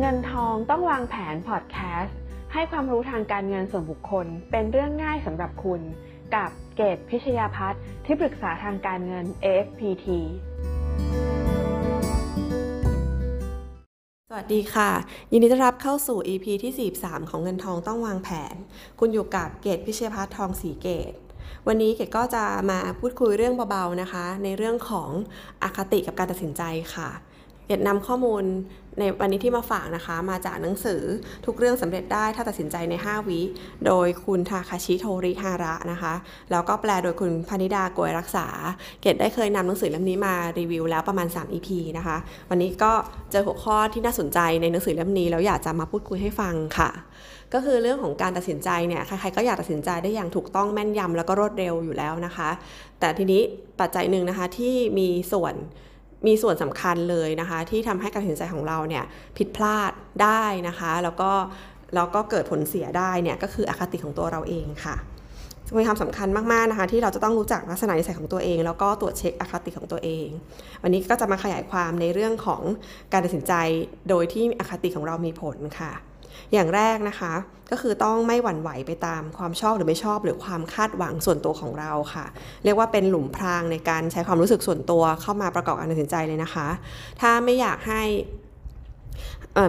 เงินทองต้องวางแผนพอดแคสต์ให้ความรู้ทางการเงินส่วนบุคคล เป็นเรื่องง่ายสำหรับคุณ กับเกตพิชยาพัฒน์ที่ปรึกษาทางการเงิน AFPT สวัสดีค่ะ ยินดีต้อนรับเข้าสู่ EP ที่ 43 ของเงินทองต้องวางแผน คุณอยู่กับเกตพิชยพัฒน์ทองสีเกตวันนี้เกดก็จะมาพูดคุยเรื่องเบาๆนะคะ ในเรื่องของอคติกับการตัดสินใจค่ะ เกดนำข้อมูลในวันนี้ที่มาฝากนะคะ มาจากหนังสือทุกเรื่องสำเร็จได้ถ้าตัดสินใจใน 5 วิ โดยคุณทาคาชิโทริฮาระนะคะ แล้วก็แปลโดยคุณพนิดาโกยรักษา เกดได้เคยนำหนังสือเล่มนี้มารีวิวแล้วประมาณ 3 EP นะคะ วันนี้ก็เจอหัวข้อที่น่าสนใจในหนังสือเล่มนี้แล้วอยากจะมาพูดคุยให้ฟังค่ะ ก็คือเรื่องของการตัดสินใจเนี่ยใครๆก็อยากตัดสินใจได้อย่างถูกต้องแม่นยำแล้วก็รวดเร็วอยู่แล้วนะคะ แต่ทีนี้ปัจจัยหนึ่งนะคะที่มีส่วน มีส่วนสำคัญเลยนะคะ ที่ทำให้การตัดสินใจของเราเนี่ยผิดพลาดได้นะคะ แล้วก็แล้วก็เกิดผลเสียได้เนี่ยก็คืออคติของตัวเราเองค่ะมีความสำคัญมากๆนะคะที่เราจะต้องรู้จักลักษณะนิสัยของตัวเอง แล้วก็ตรวจเช็คอคติของตัวเอง วันนี้ก็จะมาขยายความในเรื่องของการตัดสินใจโดยที่อคติของเรามีผลค่ะ อย่างแรกนะคะ ก็คือต้องไม่หวั่นไหวไปตามความชอบหรือไม่ชอบ หรือความคาดหวังส่วนตัวของเราค่ะ เรียกว่าเป็นหลุมพรางในการใช้ความรู้สึกส่วนตัวเข้ามาประกอบการตัดสินใจเลยนะคะ ถ้าไม่อยากให้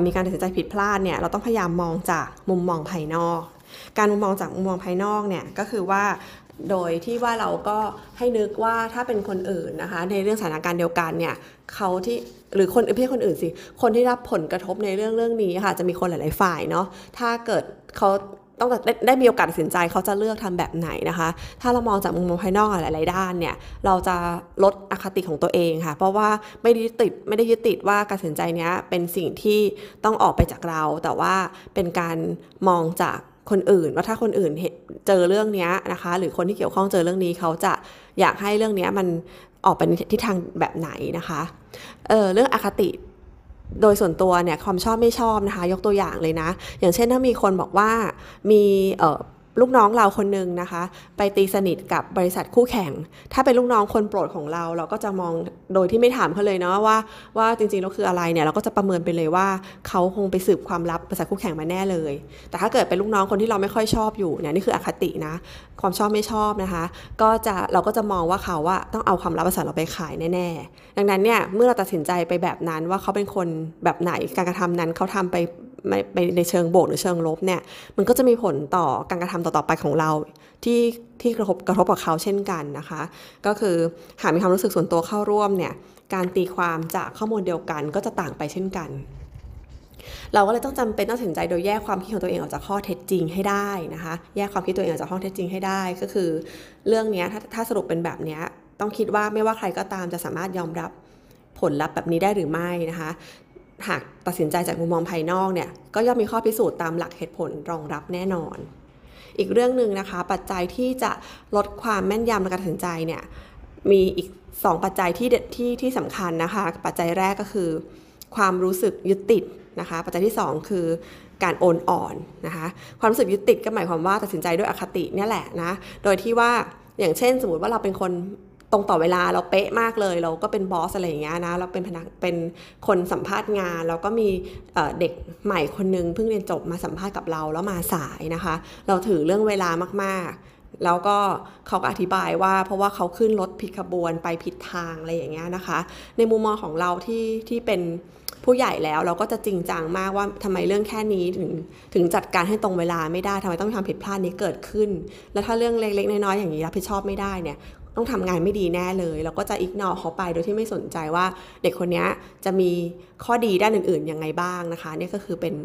มีการตัดสินใจผิดพลาดเนี่ยเราต้องพยายามมองจากมุมมองภายนอก การมุมมองจากมุมมองภายนอกเนี่ยก็คือว่า โดยที่ว่าเราก็ให้นึกว่าถ้าเป็นคนอื่นนะคะ ในเรื่องสถานการณ์เดียวกันเนี่ยเขาที่หรือคนไม่ใช่คนอื่นสิคนที่รับผลกระทบในเรื่องเรื่องนี้ค่ะ จะมีคนหลาย ๆ ฝ่ายเนาะถ้าเกิดเขาต้องไดได้มีโอกาสตัดสินใจเขาจะเลือกทำแบบไหนนะคะ ถ้าเรามองจากมุมมองภายนอกหลาย ๆ ด้านเนี่ย เราจะลดอคติของตัวเองค่ะ เพราะว่าไม่ได้ติดไม่ได้ยึดติดว่าการตัดสินใจเนี้ยเป็นสิ่งที่ต้องออกไปจากเรา แต่ว่าเป็นการมองจาก คนอื่นว่าถ้าคนอื่นเจอเรื่องนี้นะคะ หรือคนที่เกี่ยวข้องเจอเรื่องนี้เขาจะอยากให้เรื่องนี้มันออกไปในทิศทางแบบไหนนะคะเออเรื่องอคติโดยส่วนตัวเนี่ยความชอบไม่ชอบนะคะ ยกตัวอย่างเลยนะ อย่างเช่นถ้ามีคนบอกว่ามีเออ ลูกน้องเราคนหนึ่งนะคะ ไปตีสนิทกับบริษัทคู่แข่ง ถ้าเป็นลูกน้องคนโปรดของเรา เราก็จะมองโดยที่ไม่ถามเขาเลยเนาะว่าว่าจริงๆแล้วคืออะไรเนี่ยเราก็จะประเมินไปเลยว่าเขาคงไปสืบความลับบริษัทคู่แข่งมาแน่เลย แต่ถ้าเกิดเป็นลูกน้องคนที่เราไม่ค่อยชอบอยู่เนี่ยนี่คืออคตินะ ความชอบไม่ชอบนะคะ ก็จะเราก็จะมองว่าเขาว่าต้องเอาความลับบริษัทเราไปขายแน่ๆดังนั้นเนี่ยเมื่อเราตัดสินใจไปแบบนั้นว่าเขาเป็นคนแบบไหนการกระทำนั้นเขาทำไป ไปในเชิงบวกหรือเชิงลบเนี่ยมันก็จะมีผลต่อการกระทำต่อๆไปของเราที่ที่กระทบกระทบกับเขาเช่นกันนะคะ ก็คือหากมีความรู้สึกส่วนตัวเข้าร่วมเนี่ยการตีความจากข้อมูลเดียวกันก็จะต่างไปเช่นกัน เราก็เลยต้องจำเป็นต้องตัดสินใจโดยแยกความคิดของตัวเองออกจากข้อเท็จจริงให้ได้นะคะ แยกความคิดตัวเองออกจากข้อเท็จจริงให้ได้ ก็คือ เรื่องนี้ถ้าถ้าสรุปเป็นแบบนี้ต้องคิดว่าไม่ว่าใครก็ตามจะสามารถยอมรับผลลัพธ์แบบนี้ได้หรือไม่นะคะ หากตัดสินใจจากมุมมองภายนอกเนี่ยก็ย่อมมีข้อพิสูจน์ตามหลักเหตุผลรองรับแน่นอน อีกเรื่องหนึ่งนะคะ ปัจจัยที่จะลดความแม่นยำในการตัดสินใจเนี่ยมีอีก 2 ปัจจัยที่ที่ที่สำคัญนะคะ ปัจจัยแรกก็คือ ความรู้สึกยึดติดนะคะ ปัจจัยที่ 2 คือการโอนอ่อนนะคะ ความรู้สึกยึดติดก็หมายความว่าตัดสินใจด้วยอคติเนี่ยแหละนะ โดยที่ว่าอย่างเช่น สมมติว่าเราเป็นคน ตรงต่อเวลาเราเป๊ะมากเลย เราก็เป็นบอสอะไรอย่างเงี้ยนะเราเป็นพนักเป็นคนสัมภาษณ์งาน แล้วก็มีเด็กใหม่คนนึงเพิ่งเรียนจบมาสัมภาษณ์กับเราแล้วมาสายนะคะ เราถือเรื่องเวลามากๆ แล้วก็เขาก็อธิบายว่า เพราะว่าเขาขึ้นรถผิดขบวนไปผิดทางอะไรอย่างเงี้ยนะคะ ในมุมมองของเราที่ที่เป็นผู้ใหญ่แล้วเราก็จะจริงจังมากว่าทำไมเรื่องแค่นี้ถึงถึงจัดการให้ตรงเวลาไม่ได้ทำไมต้องทำผิดพลาดนี้เกิดขึ้น แล้วถ้าเรื่องเล็กๆน้อยๆอย่างนี้รับผิดชอบไม่ได้เนี่ย ต้องทำงานไม่ดีแน่เลย แล้วก็จะอิกนอเขาไปโดยที่ไม่สนใจว่าเด็กคนนี้จะมีข้อดีด้านอื่นๆยังไงบ้างนะคะนี่ก็คือเป็น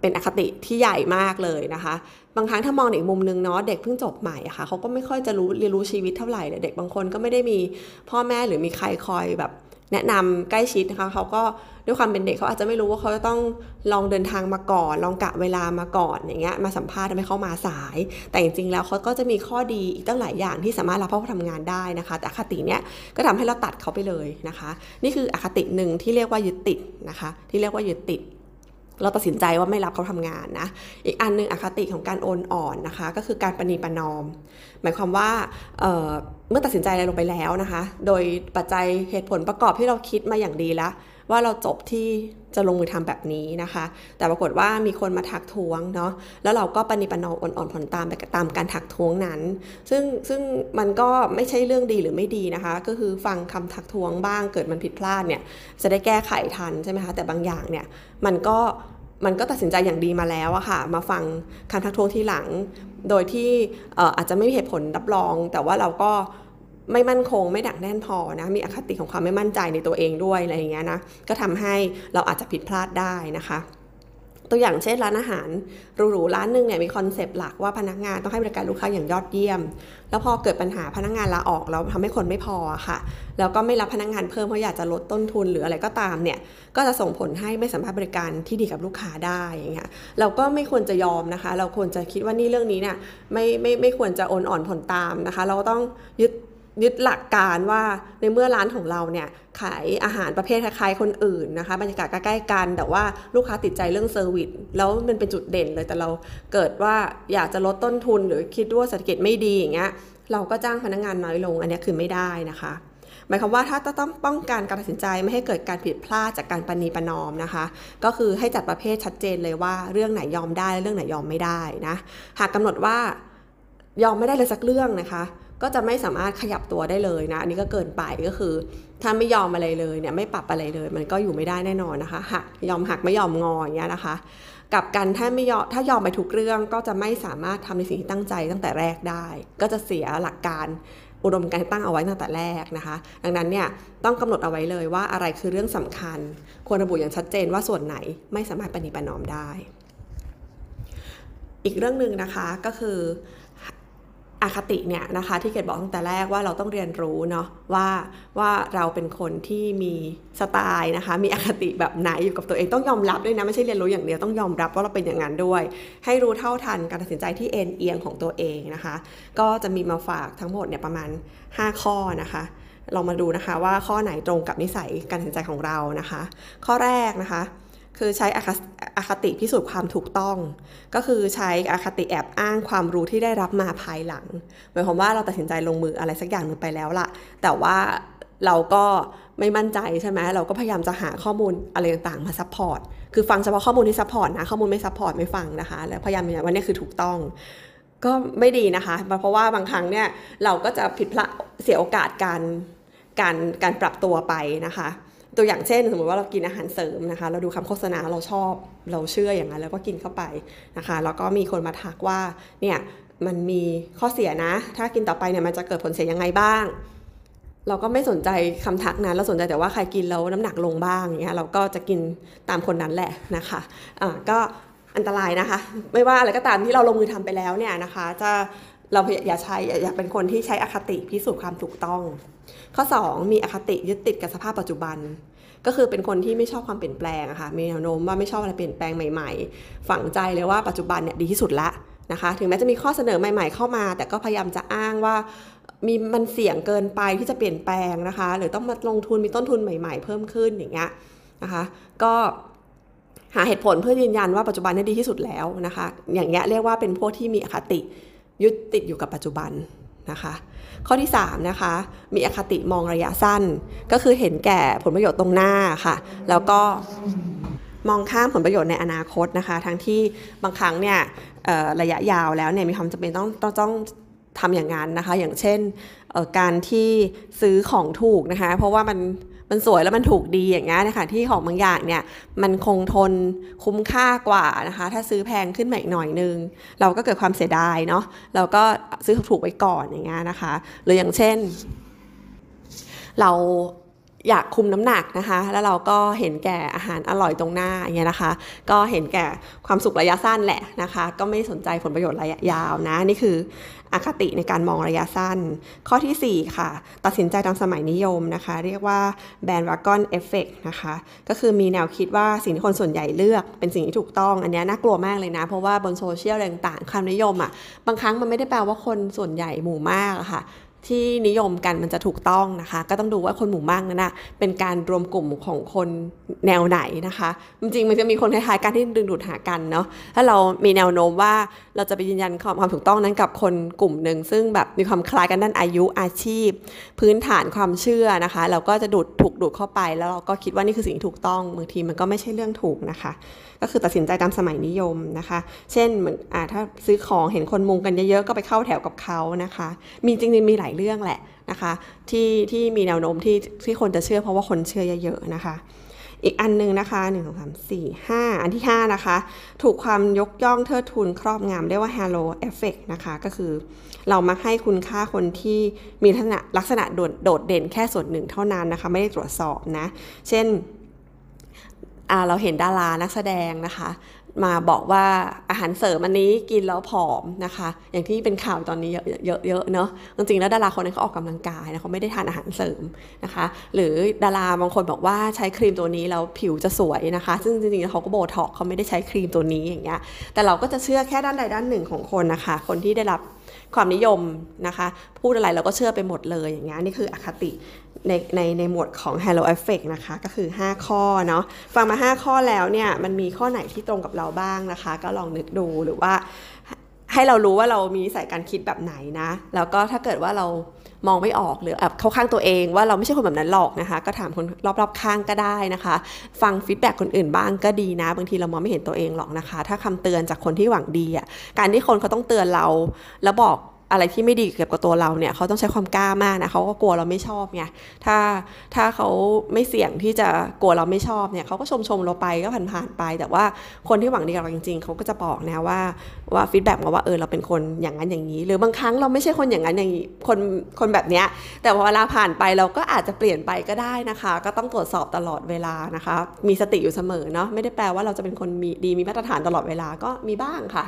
เป็นอคติที่ใหญ่มากเลยนะคะ บางครั้งถ้ามองอีกมุมนึงเนาะเด็กเพิ่งจบใหม่อะคะ่ะเขาก็ไม่ค่อยจะรู้เรียนรู้ชีวิตเท่าไหร่เด็กบางคนก็ไม่ได้มีพ่อแม่หรือมีใครคอยแบบ แนะนำใกล้ชิดนะคะเขาก็ด้วยความเป็นเด็กเขาอาจจะไม่รู้ว่าเขาจะต้องลองเดินทางมาก่อน ลองกะเวลามาก่อนอย่างเงี้ยมาสัมภาษณ์ทำให้เขามาสาย แต่จริงๆแล้วเขาก็จะมีข้อดีอีกตั้งหลายอย่างที่สามารถรับเขาทำงานได้นะคะ แต่อคติเนี้ยก็ทำให้เราตัดเขาไปเลยนะคะ นี่คืออคติหนึ่งที่เรียกว่ายึดติดนะคะ ที่เรียกว่ายึดติด เราตัดสินใจว่าไม่รับเขาทำงานนะ อีกอันนึงอคติของการโอนอ่อนนะคะ ก็คือการปณีประนอม หมายความว่าเเมื่อตัดสินใจอะไรลงไปแล้วนะคะ โดยปัจจัยเหตุผลประกอบที่เราคิดมาอย่างดีแล้ว ว่าเราจบที่ จะลงมือทำแบบนี้นะคะ แต่ปรากฏว่ามีคนมาทักท้วงเนาะแล้วเราก็ปฏิปนอมอ่อนๆผ่อนตามไปตามการทักท้วงนั้น ซึ่งซึ่งมันก็ไม่ใช่เรื่องดีหรือไม่ดีนะคะ ก็คือฟังคำทักท้วงบ้างเกิดมันผิดพลาดเนี่ยจะได้แก้ไขทันใช่ไหมคะแต่บางอย่างเนี่ยมันก็มันก็ตัดสินใจอย่างดีมาแล้วอะค่ะ มาฟังคำทักท้วงทีหลัง โดยที่อาจจะไม่มีเหตุผลรับรอง แต่ว่าเราก็ ไม่มั่นคงไม่ดักแน่นพอนะมีอคติของความไม่มั่นใจในตัวเองด้วยอะไรอย่างเงี้ยนะก็ทำให้เราอาจจะผิดพลาดได้นะคะตัวอย่างเช่นร้านอาหารหรูๆร้านหนึ่งเนี่ยมีคอนเซปต์หลักว่าพนักงานต้องให้บริการลูกค้าอย่างยอดเยี่ยม แล้วพอเกิดปัญหาพนักงานลาออกแล้วทำให้คนไม่พอค่ะ แล้วก็ไม่รับพนักงานเพิ่มเพราะอยากจะลดต้นทุนหรืออะไรก็ตามเนี่ยก็จะส่งผลให้ไม่สามารถบริการที่ดีกับลูกค้าได้อย่างเงี้ยเราก็ไม่ควรจะยอมนะคะ เราควรจะคิดว่านี่เรื่องนี้เนี่ยไม่ไม่ไม่ควรจะโอนอ่อนผ่อนตามนะคะ เราก็ต้องยึด ยึดหลักการว่าในเมื่อร้านของเราเนี่ยขายอาหารประเภทคล้ายๆคนอื่นนะคะ บรรยากาศใกล้ๆกัน แต่ว่าลูกค้าติดใจเรื่อง service แล้วมันเป็นจุดเด่นเลยแต่เราเกิดว่าอยากจะลดต้นทุนหรือคิดว่าเศรษฐกิจไม่ดีอย่างเงี้ยเราก็จ้างพนักงานน้อยลง อันนี้คือไม่ได้นะคะหมายความว่าถ้าต้องป้องกันการตัดสินใจไม่ให้เกิดการผิดพลาดจากการปณีประนอมนะคะ ก็คือให้จัดประเภทชัดเจนเลยว่าเรื่องไหนยอมได้เรื่องไหนยอมไม่ได้นะหากกำหนดว่ายอมไม่ได้เลยสักเรื่องนะคะ ก็จะไม่สามารถขยับตัวได้เลยนะอันนี้ก็เกินไปก็คือ ถ้าไม่ยอมอะไรเลยเนี่ยไม่ปรับอะไรเลย มันก็อยู่ไม่ได้แน่นอนนะคะหักยอมหักไม่ยอมงออย่างเงี้ยนะคะ กับกันถ้าไม่ยอมถ้ายอมไปทุกเรื่องก็จะไม่สามารถทำในสิ่งที่ตั้งใจตั้งแต่แรกได้ ก็จะเสียหลักการอุดมการตั้งเอาไว้ตั้งแต่แรกนะคะ ดังนั้นเนี่ยต้องกำหนดเอาไว้เลยว่าอะไรคือเรื่องสำคัญ ควรระบุอย่างชัดเจนว่าส่วนไหนไม่สามารถปฏิบัตินอมได้ อีกเรื่องหนึ่งนะคะก็คือ อคติเนี่ยนะคะที่เกดบอกตั้งแต่แรกว่าเราต้องเรียนรู้เนาะว่าว่าเราเป็นคนที่มีสไตล์นะคะ มีอคติแบบไหนอยู่กับตัวเองต้องยอมรับด้วยนะไม่ใช่เรียนรู้อย่างเดียวต้องยอมรับว่าเราเป็นอย่างนั้นด้วย ให้รู้เท่าทันการตัดสินใจที่เอนเอียงของตัวเองนะคะ ก็จะมีมาฝากทั้งหมดเนี่ยประมาณ 5 ข้อนะคะลองมาดูนะคะว่าข้อไหนตรงกับนิสัยการตัดสินใจของเรานะคะ ข้อแรกนะคะ คือใช้อคติพิสูจน์ความถูกต้อง ก็คือใช้อคติแอบอ้างความรู้ที่ได้รับมาภายหลังหมายความว่าเราตัดสินใจลงมืออะไรสักอย่างหนึ่งไปแล้วล่ะ แต่ว่าเราก็ไม่มั่นใจใช่ไหมเราก็พยายามจะหาข้อมูลอะไรต่างๆมา supportคือฟังเฉพาะข้อมูลที่ support นะข้อมูลไม่ support ไม่ฟังนะคะ แล้วพยายามอย่างว่านี่คือถูกต้อง ก็ไม่ดีนะคะ เพราะว่าบางครั้งเนี่ยเราก็จะผิดพลาดเสียโอกาสการการการปรับตัวไปนะคะ ตัวอย่างเช่น สมมติว่าเรากินอาหารเสริมนะคะ เราดูคำโฆษณาเราชอบเราเชื่ออย่างนั้นแล้วก็กินเข้าไปนะคะแล้วก็มีคนมาทักว่าเนี่ยมันมีข้อเสียนะ ถ้ากินต่อไปเนี่ยมันจะเกิดผลเสียยังไงบ้าง เราก็ไม่สนใจคำทักนั้นเราสนใจแต่ว่าใครกินแล้วน้ำหนักลงบ้างอย่างเงี้ยเราก็จะกินตามคนนั้นแหละนะคะอ่าก็อันตรายนะคะ ไม่ว่าอะไรก็ตามที่เราลงมือทำไปแล้วเนี่ยนะคะ จะ เราอย่าใช้อย่าเป็นคนที่ใช้อคติพิสูจน์ความถูกต้อง ข้อ 2 มีอคติยึดติดกับสภาพปัจจุบัน ก็คือเป็นคนที่ไม่ชอบความเปลี่ยนแปลงอะค่ะมีแนวโน้มว่าไม่ชอบอะไรเปลี่ยนแปลงใหม่ๆ ฝังใจเลยว่าปัจจุบันเนี่ยดีที่สุดละนะคะถึงแม้จะมีข้อเสนอใหม่ ๆ เข้ามา แต่ก็พยายามจะอ้างว่ามีมันเสี่ยงเกินไปที่จะเปลี่ยนแปลงนะคะ หรือต้องมาลงทุนมีต้นทุนใหม่ ๆ เพิ่มขึ้นอย่างเงี้ยนะคะก็หาเหตุผลเพื่อยืนยันว่าปัจจุบันนี้ดีที่สุดแล้วนะคะ อย่างเงี้ยเรียกว่าเป็นพวกที่มีอคติ ยึดติดอยู่กับปัจจุบันนะคะข้อที่3นะคะมีอคติมองระยะสั้น ก็คือเห็นแก่ผลประโยชน์ตรงหน้าค่ะ แล้วก็มองข้ามผลประโยชน์ในอนาคตนะคะ ทั้งที่บางครั้งเนี่ยระยะยาวแล้วเนี่ยมีความจำเป็นต้องต้องต้องทำอย่างนั้นนะคะ อย่างเช่นการที่ซื้อของถูกนะคะ เพราะว่ามัน มันสวยแล้วมันถูกดีอย่างเงี้ยนะคะที่ของบางอย่างเนี่ยมันคงทนคุ้มค่ากว่านะคะ ถ้าซื้อแพงขึ้นมาอีกหน่อยนึง เราก็เกิดความเสียดายเนาะเราก็ซื้อถูกไว้ก่อนอย่างเงี้ยนะคะ หรืออย่างเช่น เรา อยากคุมน้ำหนักนะคะ แล้วเราก็เห็นแก่อาหารอร่อยตรงหน้าอย่างเงี้ยนะคะ ก็เห็นแก่ความสุขระยะสั้นแหละนะคะ ก็ไม่สนใจผลประโยชน์ระยะยาวนะ นี่คืออคติในการมองระยะสั้น ข้อที่ 4 ค่ะ ตัดสินใจตามสมัยนิยมนะคะ เรียกว่า bandwagon effect นะคะ ก็คือมีแนวคิดว่าสิ่งที่คนส่วนใหญ่เลือกเป็นสิ่งที่ถูกต้อง อันนี้น่ากลัวมากเลยนะ เพราะว่าบนโซเชียลต่างๆคำนิยมอะบางครั้งมันไม่ได้แปลว่าคนส่วนใหญ่หมู่มากอะค่ะ ที่นิยมกันมันจะถูกต้องนะคะ ก็ต้องดูว่าคนหมู่มากนั้นนะเป็นการรวมกลุ่มของคนแนวไหนนะคะ จริงๆมันจะมีคนคล้ายๆกันที่ดึงดูดหากันเนาะถ้าเรามีแนวโน้มว่าเราจะไปยืนยันความความถูกต้องนั้นกับคนกลุ่มหนึ่งซึ่งแบบมีความคล้ายกันด้านอายุอาชีพ พื้นฐานความเชื่อนะคะ เราก็จะดูดถูกดูดเข้าไป แล้วเราก็คิดว่านี่คือสิ่งที่ถูกต้องบางทีมันก็ไม่ใช่เรื่องถูกนะคะ ก็คือตัดสินใจตามสมัยนิยมนะคะ เช่นเหมือนอ่าถ้าซื้อของเห็นคนมุงกันเยอะๆก็ไปเข้าแถวกับเขานะคะ มีจริงๆมีหลายเรื่องแหละนะคะที่ที่มีแนวโน้มที่ที่คนจะเชื่อเพราะว่าคนเชื่อเยอะๆนะคะ อีกอันหนึ่งนะคะ1 2 3 4 5 อันที่ 5 นะคะ ถูกความยกย่องเทิดทูนครอบงำเรียกว่า halo effect นะคะ ก็คือเรามักให้คุณค่าคนที่มีลักษณะลักษณะโดดโดดเด่นแค่ส่วนหนึ่งเท่านั้นนะคะ ไม่ได้ตรวจสอบนะ เช่นเราเห็นดารานักแสดงนะคะ มาบอกว่าอาหารเสริมอันนี้กินแล้วผอมนะคะ อย่างที่เป็นข่าวตอนนี้เยอะๆเนาะจริงๆแล้วดาราคนนั้นเขาออกกำลังกายนะเขาไม่ได้ทานอาหารเสริมนะคะ หรือดาราบางคนบอกว่าใช้ครีมตัวนี้แล้วผิวจะสวยนะคะ ซึ่งจริงๆเขาก็โบท็อกเขาไม่ได้ใช้ครีมตัวนี้อย่างเงี้ยแต่เราก็จะเชื่อแค่ด้านใดด้านหนึ่งของคนนะคะ คนที่ได้รับความนิยมนะคะ พูดอะไรเราก็เชื่อไปหมดเลยอย่างเงี้ยนี่คืออคติ ในในในหมวดของ Halo Effect นะคะ ก็คือ 5 ข้อเนาะฟังมา 5 ข้อแล้วเนี่ยมันมีข้อไหนที่ตรงกับเราบ้างนะคะ ก็ลองนึกดูหรือว่าให้เรารู้ว่าเรามีสายการคิดแบบไหนนะ แล้วก็ถ้าเกิดว่าเรามองไม่ออกหรือแอบเข้าข้างตัวเองว่าเราไม่ใช่คนแบบนั้นหรอกนะคะ ก็ถามคนรอบๆข้างก็ได้นะคะ ฟังฟีดแบ็คนอื่นบ้างก็ดีนะ บางทีเรามองไม่เห็นตัวเองหรอกนะคะ ถ้าคำเตือนจากคนที่หวังดีอะการที่คนเขาต้องเตือนเราแล้วบอก อะไรที่ไม่ดีเกี่ยวกับตัวเราเนี่ยเขาต้องใช้ความกล้ามากนะเขาก็กลัวเราไม่ชอบไงถ้าถ้าเขาไม่เสี่ยงที่จะกลัวเราไม่ชอบเนี่ยเขาก็ชมชมเราไปก็ผ่านผ่านไป แต่ว่าคนที่หวังดีกับเราจริง ๆเขาก็จะบอกนะว่าว่าฟีดแบ็กมาว่าเออเราเป็นคนอย่างนั้นอย่างนี้ หรือบางครั้งเราไม่ใช่คนอย่างนั้นอย่างนี้คนคนแบบเนี้ยแต่เวลาผ่านไปเราก็อาจจะเปลี่ยนไปก็ได้นะคะ ก็ต้องตรวจสอบตลอดเวลานะคะ มีสติอยู่เสมอเนาะไม่ได้แปลว่าเราจะเป็นคนมีดีมีมาตรฐานตลอดเวลาก็มีบ้างค่ะ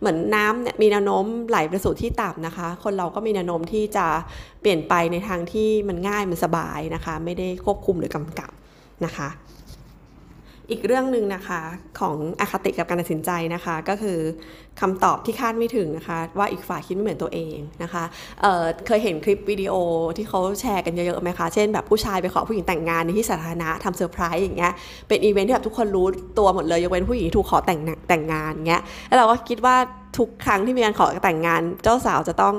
เหมือนน้ำเนี่ยมีแนวโน้มไหลไปสู่ที่ต่ำนะคะ คนเราก็มีแนวโน้มที่จะเปลี่ยนไปในทางที่มันง่ายมันสบายนะคะ ไม่ได้ควบคุมหรือกำกับนะคะ อีกเรื่องหนึ่งนะคะของอคติกับการตัดสินใจนะคะ ก็คือคำตอบที่คาดไม่ถึงนะคะ ว่าอีกฝ่ายคิดไม่เหมือนตัวเองนะคะเคยเห็นคลิปวิดีโอที่เขาแชร์กันเยอะๆไหมคะ เช่นแบบผู้ชายไปขอผู้หญิงแต่งงานในที่สาธารณะทำเซอร์ไพรส์อย่างเงี้ยเป็นอีเวนท์ที่แบบทุกคนรู้ตัวหมดเลยยกเว้นผู้หญิงถูกขอแต่งแต่งงานเงี้ยแล้วเราก็คิดว่าทุกครั้งที่มีการขอแต่งงานเจ้าสาวจะต้อง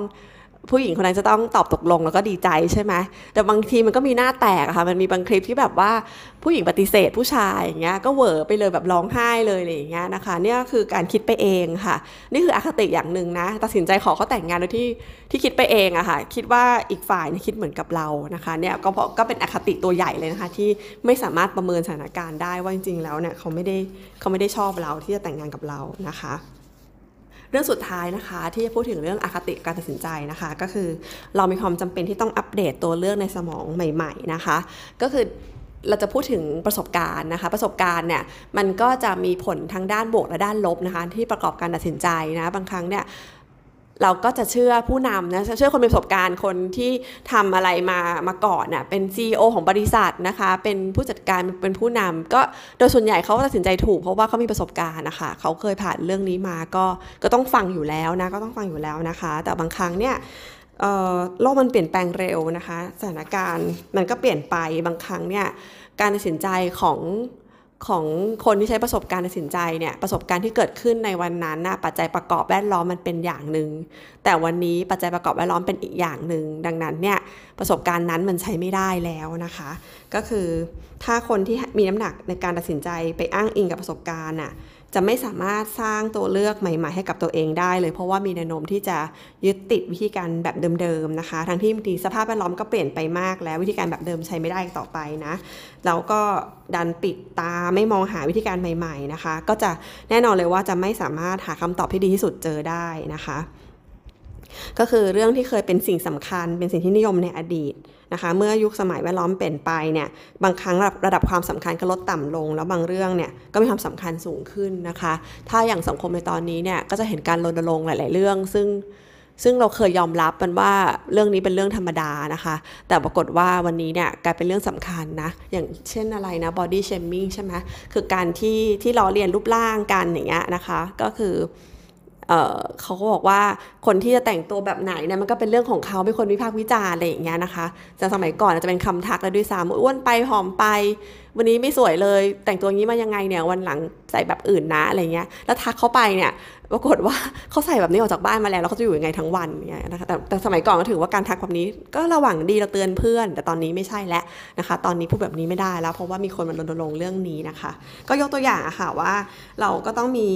ผู้หญิงคนนั้นจะต้องตอบตกลงแล้วก็ดีใจใช่ไหมแต่บางทีมันก็มีหน้าแตกค่ะ มันมีบางคลิปที่แบบว่าผู้หญิงปฏิเสธผู้ชายอย่างเงี้ยก็เหวอไปเลยแบบร้องไห้เลยอะไรอย่างเงี้ยนะคะเนี่ยคือการคิดไปเองค่ะ นี่คืออคติอย่างหนึ่งนะ ตัดสินใจขอเขาแต่งงานโดยที่ที่คิดไปเองอะค่ะ คิดว่าอีกฝ่ายคิดเหมือนกับเรานะคะเนี่ยก็เพราะก็เป็นอคติตัวใหญ่เลยนะคะ ที่ไม่สามารถประเมินสถานการณ์ได้ว่าจริงๆแล้วเนี่ยเขาไม่ได้เขาไม่ได้ชอบเราที่จะแต่งงานกับเรานะคะ เรื่องสุดท้ายนะคะ ที่จะพูดถึงเรื่องอคติการตัดสินใจนะคะ ก็คือเรามีความจำเป็นที่ต้องอัปเดตตัวเลือกในสมองใหม่ ๆนะคะ ก็คือเราจะพูดถึงประสบการณ์นะคะ ประสบการณ์เนี่ยมันก็จะมีผลทั้งด้านบวกและด้านลบนะคะ ที่ประกอบการตัดสินใจนะบางครั้งเนี่ย เราก็จะเชื่อผู้นำนะเชื่อคนมีประสบการณ์คนที่ทำอะไรมามาก่อนน่ะเป็น CEO ของบริษัทนะคะ เป็นผู้จัดการเป็นผู้นำก็โดยส่วนใหญ่เขาตัดสินใจถูกเพราะว่าเขามีประสบการณ์นะคะเขาเคยผ่านเรื่องนี้มาก็ก็ต้องฟังอยู่แล้วนะก็ต้องฟังอยู่แล้วนะคะ แต่บางครั้งเนี่ยโลกมันเปลี่ยนแปลงเร็วนะคะ สถานการณ์มันก็เปลี่ยนไปบางครั้งเนี่ยการตัดสินใจของ ของคนที่ใช้ประสบการณ์ตัดสินใจเนี่ยประสบการณ์ที่เกิดขึ้นในวันนั้นนะปัจจัยประกอบแวดล้อมมันเป็นอย่างหนึ่งแต่วันนี้ปัจจัยประกอบแวดล้อมเป็นอีกอย่างหนึ่งดังนั้นเนี่ยประสบการณ์นั้นมันใช้ไม่ได้แล้วนะคะ ก็คือถ้าคนที่มีน้ำหนักในการตัดสินใจไปอ้างอิงกับประสบการณ์น่ะ จะไม่สามารถสร้างตัวเลือกใหม่ๆ ให้กับตัวเองได้เลย เพราะว่ามีแนวโน้มที่จะยึดติดวิธีการแบบเดิมๆนะคะ ทั้งที่บางทีสภาพแวดล้อมก็เปลี่ยนไปมากแล้ววิธีการแบบเดิมใช้ไม่ได้ต่อไปนะแล้วก็ดันปิดตาไม่มองหาวิธีการใหม่ ๆนะคะ ก็จะแน่นอนเลยว่าจะไม่สามารถหาคำตอบที่ดีที่สุดเจอได้นะคะ ก็คือเรื่องที่เคยเป็นสิ่งสำคัญ เป็นสิ่งที่นิยมในอดีตนะคะ เมื่อยุคสมัยแวดล้อมเปลี่ยนไปเนี่ยบางครั้งระดับความสำคัญก็ลดต่ำลง แล้วบางเรื่องเนี่ยก็มีความสำคัญสูงขึ้นนะคะ ถ้าอย่างสังคมในตอนนี้เนี่ยก็จะเห็นการรณรงค์หลาย ๆ เรื่อง ซึ่งซึ่งเราเคยยอมรับมันว่าเรื่องนี้เป็นเรื่องธรรมดานะคะ แต่ปรากฏว่าวันนี้เนี่ยกลายเป็นเรื่องสำคัญนะ อย่างเช่นอะไรนะ body shaming ใช่ไหมคือการที่ที่เราเรียนรูปร่างกันอย่างเงี้ยนะคะ ก็คือ เเขาก็บอกว่าคนที่จะแต่งตัวแบบไหนเนี่ยมันก็เป็นเรื่องของเขาเป็นคนวิพากษ์วิจารณ์อะไรอย่างเงี้ยนะคะจากสมัยก่อนอาจจะเป็นคำทักแล้วด้วยซ้ำอ้วนไปหอมไป วันนี้ไม่สวยเลย แต่งตัวงี้มายังไงเนี่ยวันหลังใส่แบบอื่นนะอะไรเงี้ยแล้วทักเขาไปเนี่ย ปรากฏว่าเขาใส่แบบนี้ออกจากบ้านมาแล้วแล้วเขาจะอยู่ยังไงทั้งวันเนี่ยนะคะแต่แต่สมัยก่อนก็ถือว่าการทักแบบนี้ ก็ระหว่างดีเราเตือนเพื่อน แต่ตอนนี้ไม่ใช่แล้วนะคะ ตอนนี้พูดแบบนี้ไม่ได้แล้ว เพราะว่ามีคนมารณรงค์เรื่องนี้นะคะ ก็ยกตัวอย่างอะค่ะว่าเราก็ต้องมี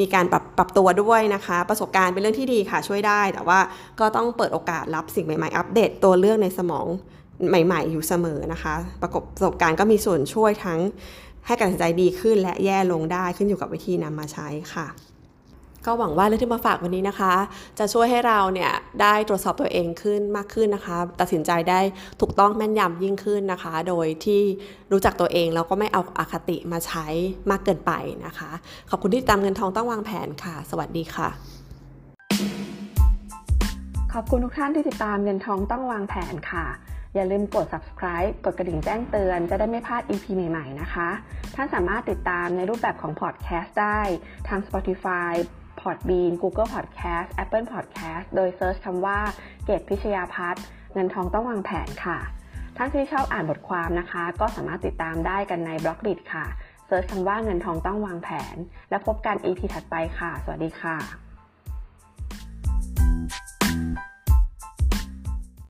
มีการปรับปรับตัวด้วยนะคะ ประสบการณ์เป็นเรื่องที่ดีค่ะช่วยได้ แต่ว่าก็ต้องเปิดโอกาสรับสิ่งใหม่ๆ อัปเดตตัวเรื่องในสมองใหม่ ๆ อยู่เสมอนะคะ ประกบประสบการณ์ก็มีส่วนช่วยทั้งให้การตัดสินใจดีขึ้นและแย่ลงได้ขึ้นอยู่กับวิธีนำมาใช้ค่ะ ก็หวังว่าเรื่องที่มาฝากวันนี้นะคะ จะช่วยให้เราเนี่ยได้ตรวจสอบตัวเองขึ้นมากขึ้นนะคะ ตัดสินใจได้ถูกต้องแม่นยำยิ่งขึ้นนะคะ โดยที่รู้จักตัวเองแล้วก็ไม่เอาอาคติมาใช้มากเกินไปนะคะ ขอบคุณที่ติดตามเงินทองต้องวางแผนค่ะ สวัสดีค่ะ ขอบคุณทุกท่านที่ติดตามเงินทองต้องวางแผนค่ะ อย่าลืมกด subscribe กดกระดิ่งแจ้งเตือนจะได้ไม่พลาด EP ใหม่ ๆ นะคะ ท่านสามารถติดตามในรูปแบบของ podcast ได้ทาง Spotify Podbean Google Podcast Apple Podcast โดยเซิร์ชคำว่าเกตพิชยาพัฒน์เงินทองต้องวางแผนค่ะ ท่านที่ชอบอ่านบทความนะคะ ก็สามารถติดตามได้กันใน Blockdit ค่ะ search คำว่าเงินทองต้องวางแผน และพบกัน EP ถัดไปค่ะ สวัสดีค่ะ